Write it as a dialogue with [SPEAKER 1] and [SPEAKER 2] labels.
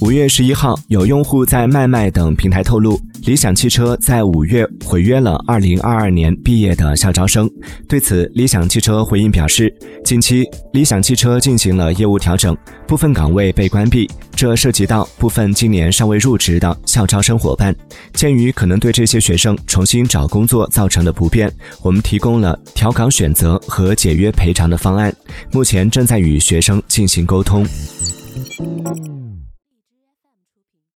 [SPEAKER 1] 五月十一号有用户在卖卖等平台透露理想汽车在五月毁约了二零二二年毕业的校招生对此理想汽车回应表示近期理想汽车进行了业务调整部分岗位被关闭这涉及到部分今年尚未入职的校招生伙伴。鉴于可能对这些学生重新找工作造成的不便我们提供了调岗选择和解约赔偿的方案。目前正在与学生进行沟通。